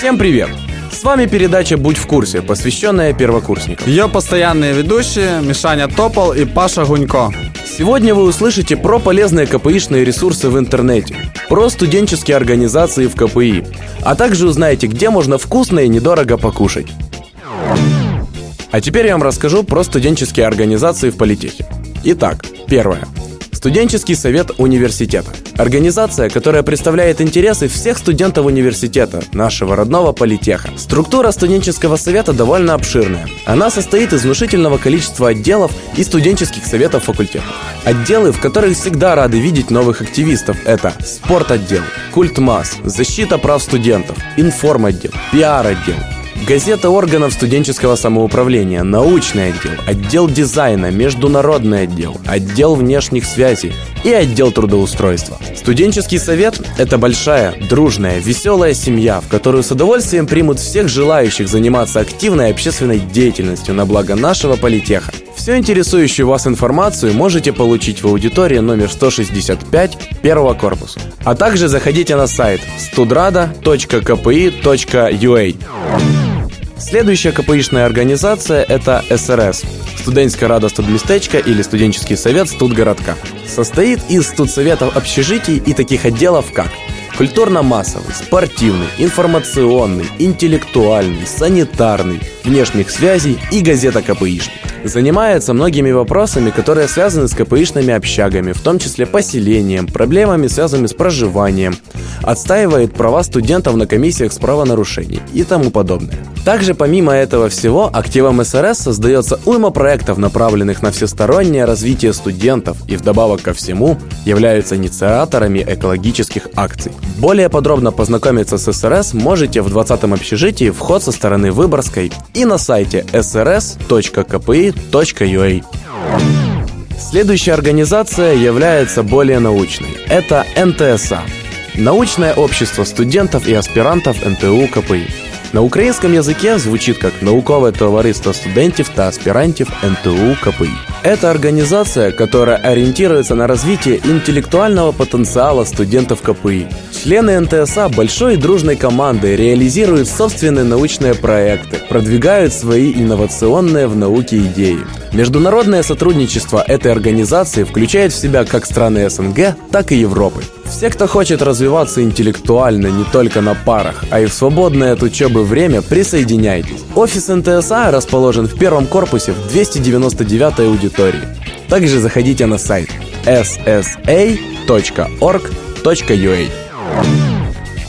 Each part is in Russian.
Всем привет! С вами передача «Будь в курсе», посвященная первокурсникам. Ее постоянные ведущие Мишаня Топол и Паша Гунько. Сегодня вы услышите про полезные КПИшные ресурсы в интернете, про студенческие организации в КПИ, а также узнаете, где можно вкусно и недорого покушать. А теперь я вам расскажу про студенческие организации в политехе. Итак, первое. Студенческий совет университета. Организация, которая представляет интересы всех студентов университета, нашего родного политеха. Структура студенческого совета довольно обширная. Она состоит из внушительного количества отделов и студенческих советов факультетов. Отделы, в которых всегда рады видеть новых активистов, это спорт-отдел, культ масс, защита прав студентов, информ-отдел, пиар-отдел, Газета органов студенческого самоуправления, научный отдел, отдел дизайна, международный отдел, отдел внешних связей и отдел трудоустройства. Студенческий совет – это большая, дружная, веселая семья, в которую с удовольствием примут всех желающих заниматься активной общественной деятельностью на благо нашего политеха. Всю интересующую вас информацию можете получить в аудитории номер 165 первого корпуса. А также заходите на сайт studrada.kpi.ua. Следующая КПИшная организация – это СРС – Студенческая рада студместечка или Студенческий совет студгородка. Состоит из студсоветов общежитий и таких отделов, как культурно-массовый, спортивный, информационный, интеллектуальный, санитарный, внешних связей и газета КПИшник. Занимается многими вопросами, которые связаны с КПИшными общагами, в том числе поселением, проблемами, связанными с проживанием, отстаивает права студентов на комиссиях с правонарушений и тому подобное. Также помимо этого всего, активом СРС создается уйма проектов, направленных на всестороннее развитие студентов и вдобавок ко всему являются инициаторами экологических акций. Более подробно познакомиться с СРС можете в 20-м общежитии вход со стороны Выборгской и на сайте srs.kpi.ua. Следующая организация является более научной. Это НТСА – Научное общество студентов и аспирантов НТУ КПИ. На українському языке звучит как «Науковое товариство студентов та аспирантов НТУ КПИ». Это организация, которая ориентируется на развитие интеллектуального потенциала студентов КПИ. Члены НТСА большой и дружной команды реализируют собственные научные проекты, продвигают свои инновационные в науке идеи. Международное сотрудничество этой организации включает в себя как страны СНГ, так и Европы. Все, кто хочет развиваться интеллектуально не только на парах, а и в свободное от учебы время, присоединяйтесь. Офис НТСА расположен в первом корпусе в 299 аудитории. Также заходите на сайт ssa.org.ua.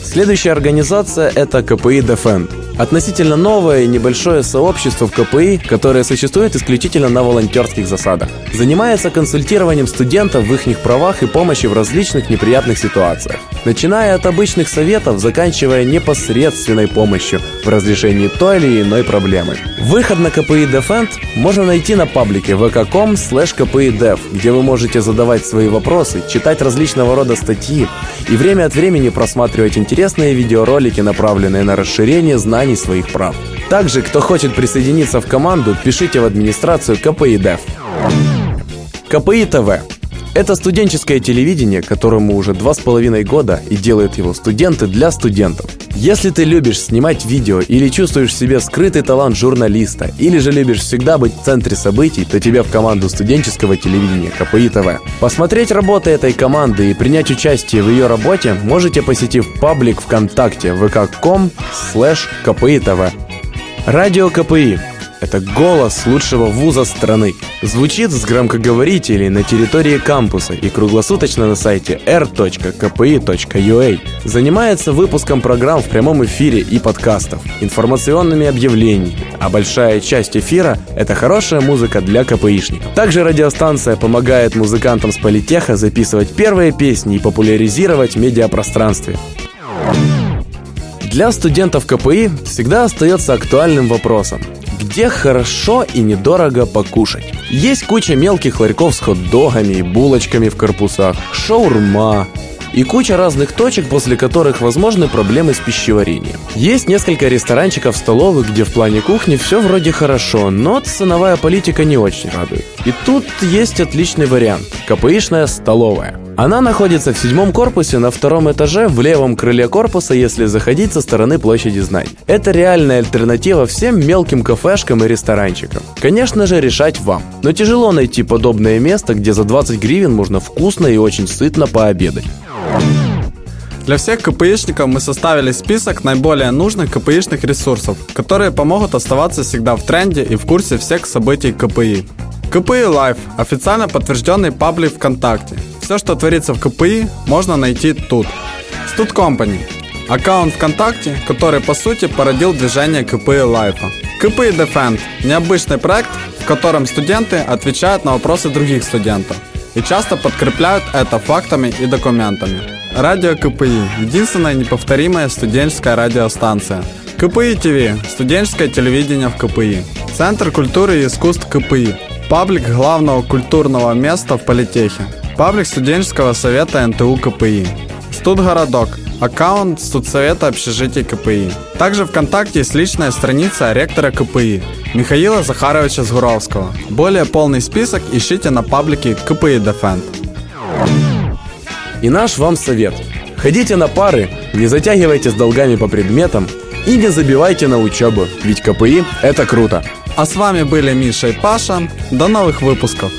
Следующая организация – это КПИ Defend. Относительно новое и небольшое сообщество в КПИ, которое существует исключительно на волонтерских засадах. Занимается консультированием студентов в их правах и помощи в различных неприятных ситуациях. Начиная от обычных советов, заканчивая непосредственной помощью в разрешении той или иной проблемы. Выход на КПИ Defend можно найти на паблике vk.com slash kpi где вы можете задавать свои вопросы, читать различного рода статьи и время от времени просматривать интересные видеоролики, направленные на расширение знаний своих прав. Также, кто хочет присоединиться в команду, пишите в администрацию КПИ Дев. КПИ ТВ это студенческое телевидение, которому уже два с половиной года и делают его студенты для студентов. Если ты любишь снимать видео или чувствуешь в себе скрытый талант журналиста, или же любишь всегда быть в центре событий, то тебе в команду студенческого телевидения КПИ ТВ. Посмотреть работы этой команды и принять участие в ее работе можете, посетив паблик ВКонтакте vk.com slash КПИ ТВ. Радио КПИ это голос лучшего вуза страны. Звучит с громкоговорителей на территории кампуса и круглосуточно на сайте r.kpi.ua. Занимается выпуском программ в прямом эфире и подкастов, информационными объявлениями, а большая часть эфира – это хорошая музыка для КПИшников. Также радиостанция помогает музыкантам с политеха записывать первые песни и популяризировать медиапространстве. Для студентов КПИ всегда остается актуальным вопросом – где хорошо и недорого покушать. Есть куча мелких ларьков с хот-догами и булочками в корпусах, шаурма, и куча разных точек, после которых возможны проблемы с пищеварением. Есть несколько ресторанчиков, столовых, где в плане кухни все вроде хорошо, но ценовая политика не очень радует. И тут есть отличный вариант – КПИшная столовая. Она находится в седьмом корпусе на втором этаже в левом крыле корпуса, если заходить со стороны площади Знай. Это реальная альтернатива всем мелким кафешкам и ресторанчикам. Конечно же, решать вам. Но тяжело найти подобное место, где за 20 гривен можно вкусно и очень сытно пообедать. Для всех КПИшников мы составили список наиболее нужных КПИшных ресурсов, которые помогут оставаться всегда в тренде и в курсе всех событий КПИ. КПИ Live – официально подтвержденный паблик ВКонтакте. Все, что творится в КПИ, можно найти тут. Stud Company – аккаунт ВКонтакте, который по сути породил движение КПИ Лайфа. КПИ Defend – необычный проект, в котором студенты отвечают на вопросы других студентов и часто подкрепляют это фактами и документами. Радио КПИ – единственная неповторимая студенческая радиостанция. КПИ ТВ – студенческое телевидение в КПИ. Центр культуры и искусств КПИ – паблик главного культурного места в Политехе. Паблик студенческого совета НТУ КПИ. Студгородок – аккаунт студсовета общежитий КПИ. Также ВКонтакте есть личная страница ректора КПИ Михаила Захаровича Сгуровского. Более полный список ищите на паблике КПИ Defend. И наш вам совет. Ходите на пары, не затягивайте с долгами по предметам и не забивайте на учебу, ведь КПИ – это круто. А с вами были Миша и Паша. До новых выпусков.